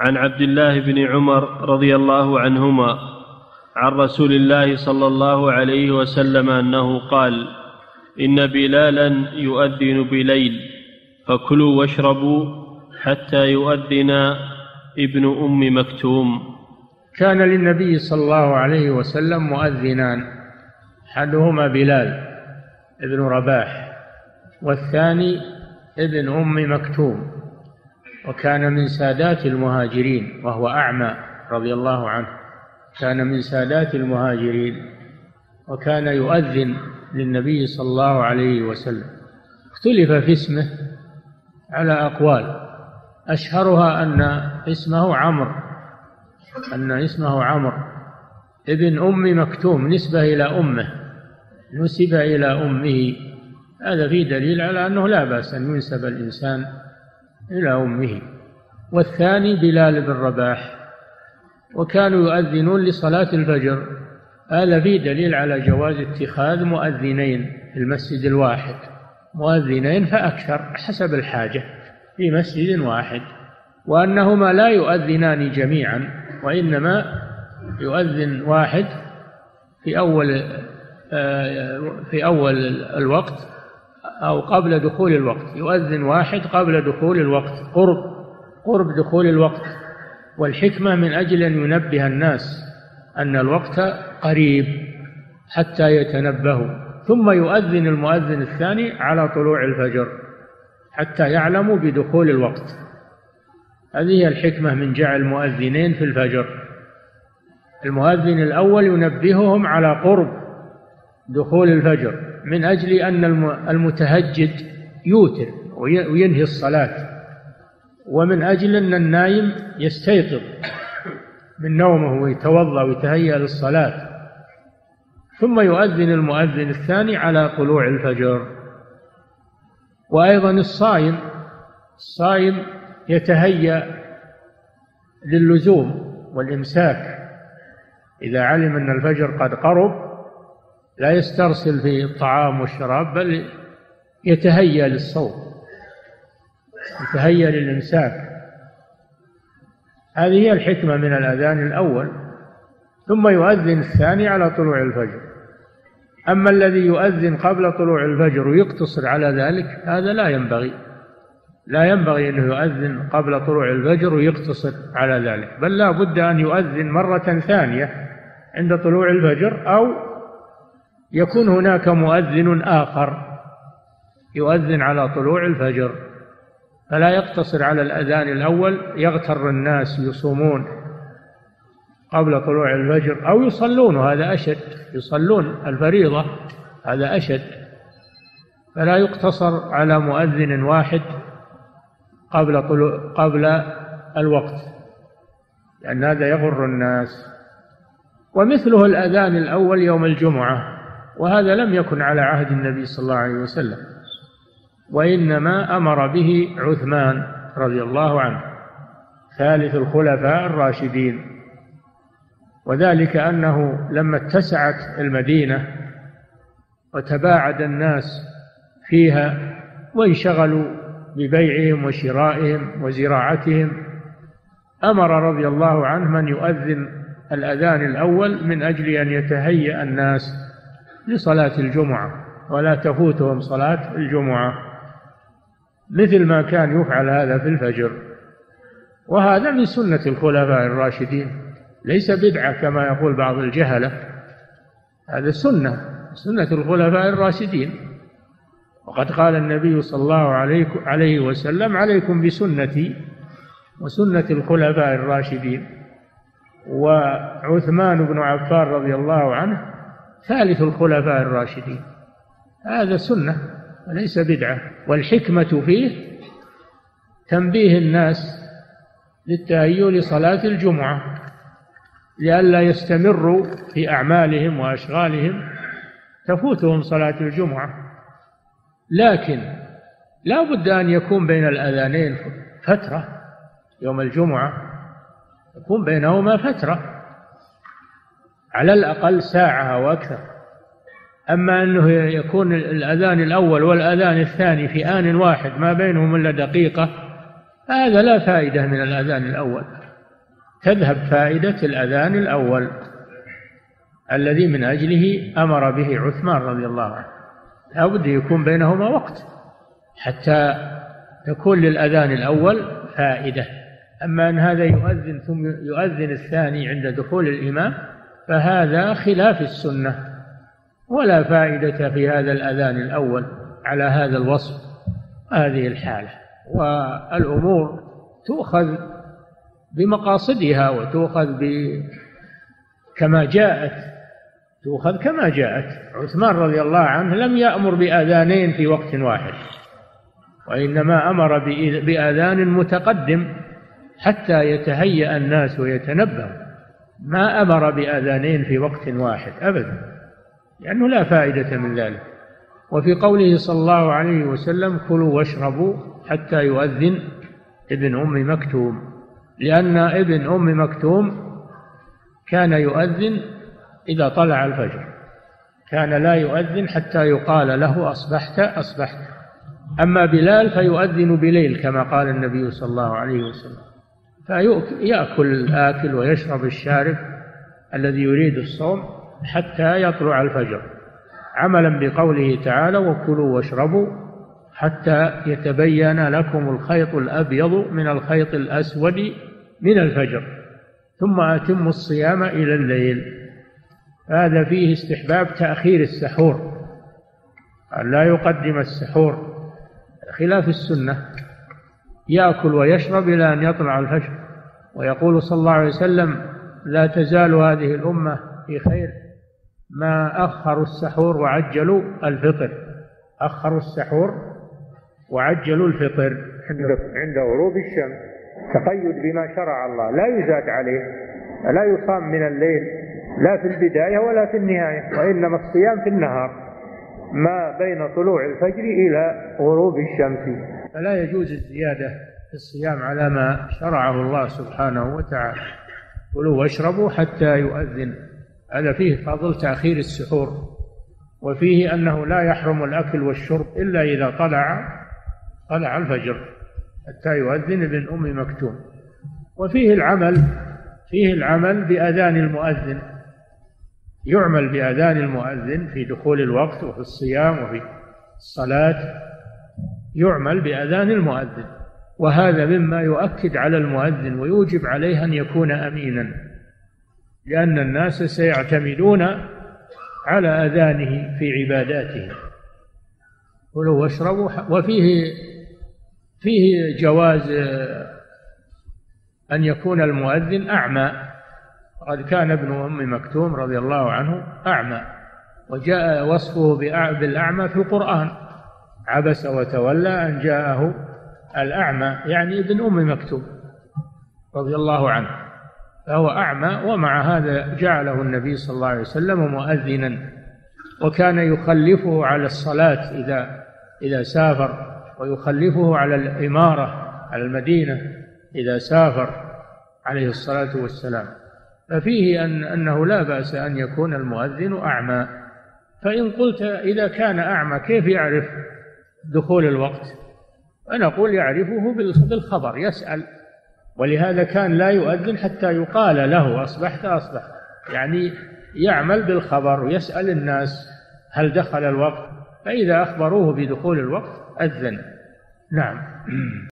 عن عبد الله بن عمر رضي الله عنهما عن رسول الله صلى الله عليه وسلم أنه قال إن بلالا يؤذن بليل فكلوا واشربوا حتى يؤذن ابن أم مكتوم. كان للنبي صلى الله عليه وسلم مؤذنان أحدهما بلال ابن رباح والثاني ابن أم مكتوم. وكان من سادات المهاجرين وهو أعمى رضي الله عنه. كان من سادات المهاجرين وكان يؤذن للنبي صلى الله عليه وسلم. اختلف في اسمه على أقوال. أشهرها أن اسمه عمرو أن اسمه عمرو. ابن أم مكتوم نسبة إلى أمه نسب إلى أمه. هذا فيه دليل على أنه لا بأس أن ينسب الإنسان إلى أمه. والثاني بلال بن رباح. وكانوا يؤذنون لصلاة الفجر. هذا فيه دليل على جواز اتخاذ مؤذنين في المسجد الواحد. مؤذنين فأكثر حسب الحاجة في مسجد واحد. وأنهما لا يؤذنان جميعا وإنما يؤذن واحد في أول في أول الوقت أو قبل دخول الوقت. يؤذن واحد قبل دخول الوقت. قرب قرب دخول الوقت. والحكمة من أجل أن ينبه الناس أن الوقت قريب حتى يتنبهوا. ثم يؤذن المؤذن الثاني على طلوع الفجر حتى يعلموا بدخول الوقت. هذه هي الحكمة من جعل مؤذنين في الفجر. المؤذن الأول ينبههم على قرب دخول الفجر من أجل أن المتهجد يوتر وينهي الصلاة ومن أجل أن النايم يستيقظ من نومه ويتوضأ ويتهيأ للصلاة. ثم يؤذن المؤذن الثاني على طلوع الفجر. وأيضا الصائم الصائم يتهيأ للزوم والإمساك. إذا علم أن الفجر قد قرب لا يسترسل في الطعام والشراب بل يتهيأ للصوم يتهيأ للإمساك. هذه هي الحكمة من الأذان الأول. ثم يؤذن الثاني على طلوع الفجر. أما الذي يؤذن قبل طلوع الفجر ويقتصر على ذلك هذا لا ينبغي. لا ينبغي أنه يؤذن قبل طلوع الفجر ويقتصر على ذلك. بل لا بد أن يؤذن مرة ثانية عند طلوع الفجر أو يكون هناك مؤذن آخر يؤذن على طلوع الفجر فلا يقتصر على الأذان الأول يغتر الناس يصومون قبل طلوع الفجر أو يصلون وهذا أشد يصلون الفريضة هذا أشد فلا يقتصر على مؤذن واحد قبل طلوع قبل الوقت لأن هذا يغر الناس. ومثله الأذان الأول يوم الجمعة. وهذا لم يكن على عهد النبي صلى الله عليه وسلم وإنما أمر به عثمان رضي الله عنه ثالث الخلفاء الراشدين. وذلك أنه لما اتسعت المدينة وتباعد الناس فيها وانشغلوا ببيعهم وشرائهم وزراعتهم أمر رضي الله عنه من يؤذن الأذان الأول من أجل أن يتهيأ الناس لصلاة الجمعة ولا تفوتهم صلاة الجمعة مثل ما كان يفعل هذا في الفجر. وهذا من سنة الخلفاء الراشدين ليس بدعة كما يقول بعض الجهلة هذا سنة سنة الخلفاء الراشدين. وقد قال النبي صلى الله عليه وسلم عليكم بسنتي وسنة الخلفاء الراشدين. وعثمان بن عفان رضي الله عنه ثالث الخلفاء الراشدين. هذا سنة وليس بدعة والحكمة فيه تنبيه الناس للتهيؤ لصلاة الجمعة لئلا يستمروا في أعمالهم وأشغالهم تفوتهم صلاة الجمعة. لكن لا بد أن يكون بين الأذانين فترة يوم الجمعة يكون بينهما فترة. على الأقل ساعة أو أكثر. أما أنه يكون الأذان الأول والأذان الثاني في آن واحد ما بينهم إلا دقيقة هذا لا فائدة من الأذان الأول. تذهب فائدة الأذان الأول الذي من أجله أمر به عثمان رضي الله عنه. لابد يكون بينهما وقت حتى تكون للأذان الأول فائدة. أما أن هذا يؤذن ثم يؤذن الثاني عند دخول الإمام فهذا خلاف السنة ولا فائدة في هذا الأذان الأول على هذا الوصف هذه الحالة. والأمور تؤخذ بمقاصدها وتؤخذ ب كما جاءت تؤخذ كما جاءت. عثمان رضي الله عنه لم يأمر بأذانين في وقت واحد وإنما أمر بأذان متقدم حتى يتهيأ الناس ويتنبهوا. ما أمر بأذانين في وقت واحد أبدا لأنه لا فائدة من ذلك. وفي قوله صلى الله عليه وسلم كلوا واشربوا حتى يؤذن ابن أم مكتوم. لأن ابن أم مكتوم كان يؤذن إذا طلع الفجر. كان لا يؤذن حتى يقال له أصبحت أصبحت. أما بلال فيؤذن بليل كما قال النبي صلى الله عليه وسلم. فيأكل الآكل ويشرب الشارب الذي يريد الصوم حتى يطلع الفجر. عملا بقوله تعالى وكلوا واشربوا حتى يتبين لكم الخيط الأبيض من الخيط الأسود من الفجر ثم أتموا الصيام إلى الليل. هذا فيه استحباب تأخير السحور. لا يقدم السحور. خلاف السنة. يأكل ويشرب إلى أن يطلع الفجر. ويقول صلى الله عليه وسلم لا تزال هذه الأمة في خير. ما أخروا السحور وعجلوا الفطر. أخروا السحور وعجلوا الفطر. عند غروب الشمس تقيد بما شرع الله. لا يزاد عليه لا يصام من الليل لا في البداية ولا في النهاية وإنما الصيام في النهار. ما بين طلوع الفجر إلى غروب الشمس. فلا يجوز الزيادة في الصيام على ما شرعه الله سبحانه وتعالى. كلوا واشربوا حتى يؤذن. هذا فيه فضل تأخير السحور وفيه أنه لا يحرم الأكل والشرب إلا إذا طلع طلع الفجر حتى يؤذن ابن أم مكتوم. وفيه العمل فيه العمل بأذان المؤذن. يعمل بأذان المؤذن في دخول الوقت وفي الصيام وفي الصلاة. يعمل بأذان المؤذن وهذا مما يؤكد على المؤذن ويوجب عليه أن يكون أمينا لأن الناس سيعتمدون على أذانه في عباداتهم كلوا واشربوا وفيه فيه جواز أن يكون المؤذن أعمى. قد كان ابن أم مكتوم رضي الله عنه أعمى وجاء وصفه بالأعمى في القرآن. عبس وتولى أن جاءه الأعمى يعني ابن أم مكتوم رضي الله عنه فهو أعمى ومع هذا جعله النبي صلى الله عليه وسلم مؤذنا وكان يخلفه على الصلاة إذا إذا سافر ويخلفه على الإمارة على المدينة إذا سافر عليه الصلاة والسلام. ففيه أن أنه لا بأس أن يكون المؤذن أعمى. فإن قلت إذا كان أعمى كيف يعرف؟ دخول الوقت. فنقول يعرفه بالخبر يسأل. ولهذا كان لا يؤذن حتى يقال له أصبحت أصبحت. يعني يعمل بالخبر ويسأل الناس هل دخل الوقت. فإذا أخبروه بدخول الوقت أذن. نعم.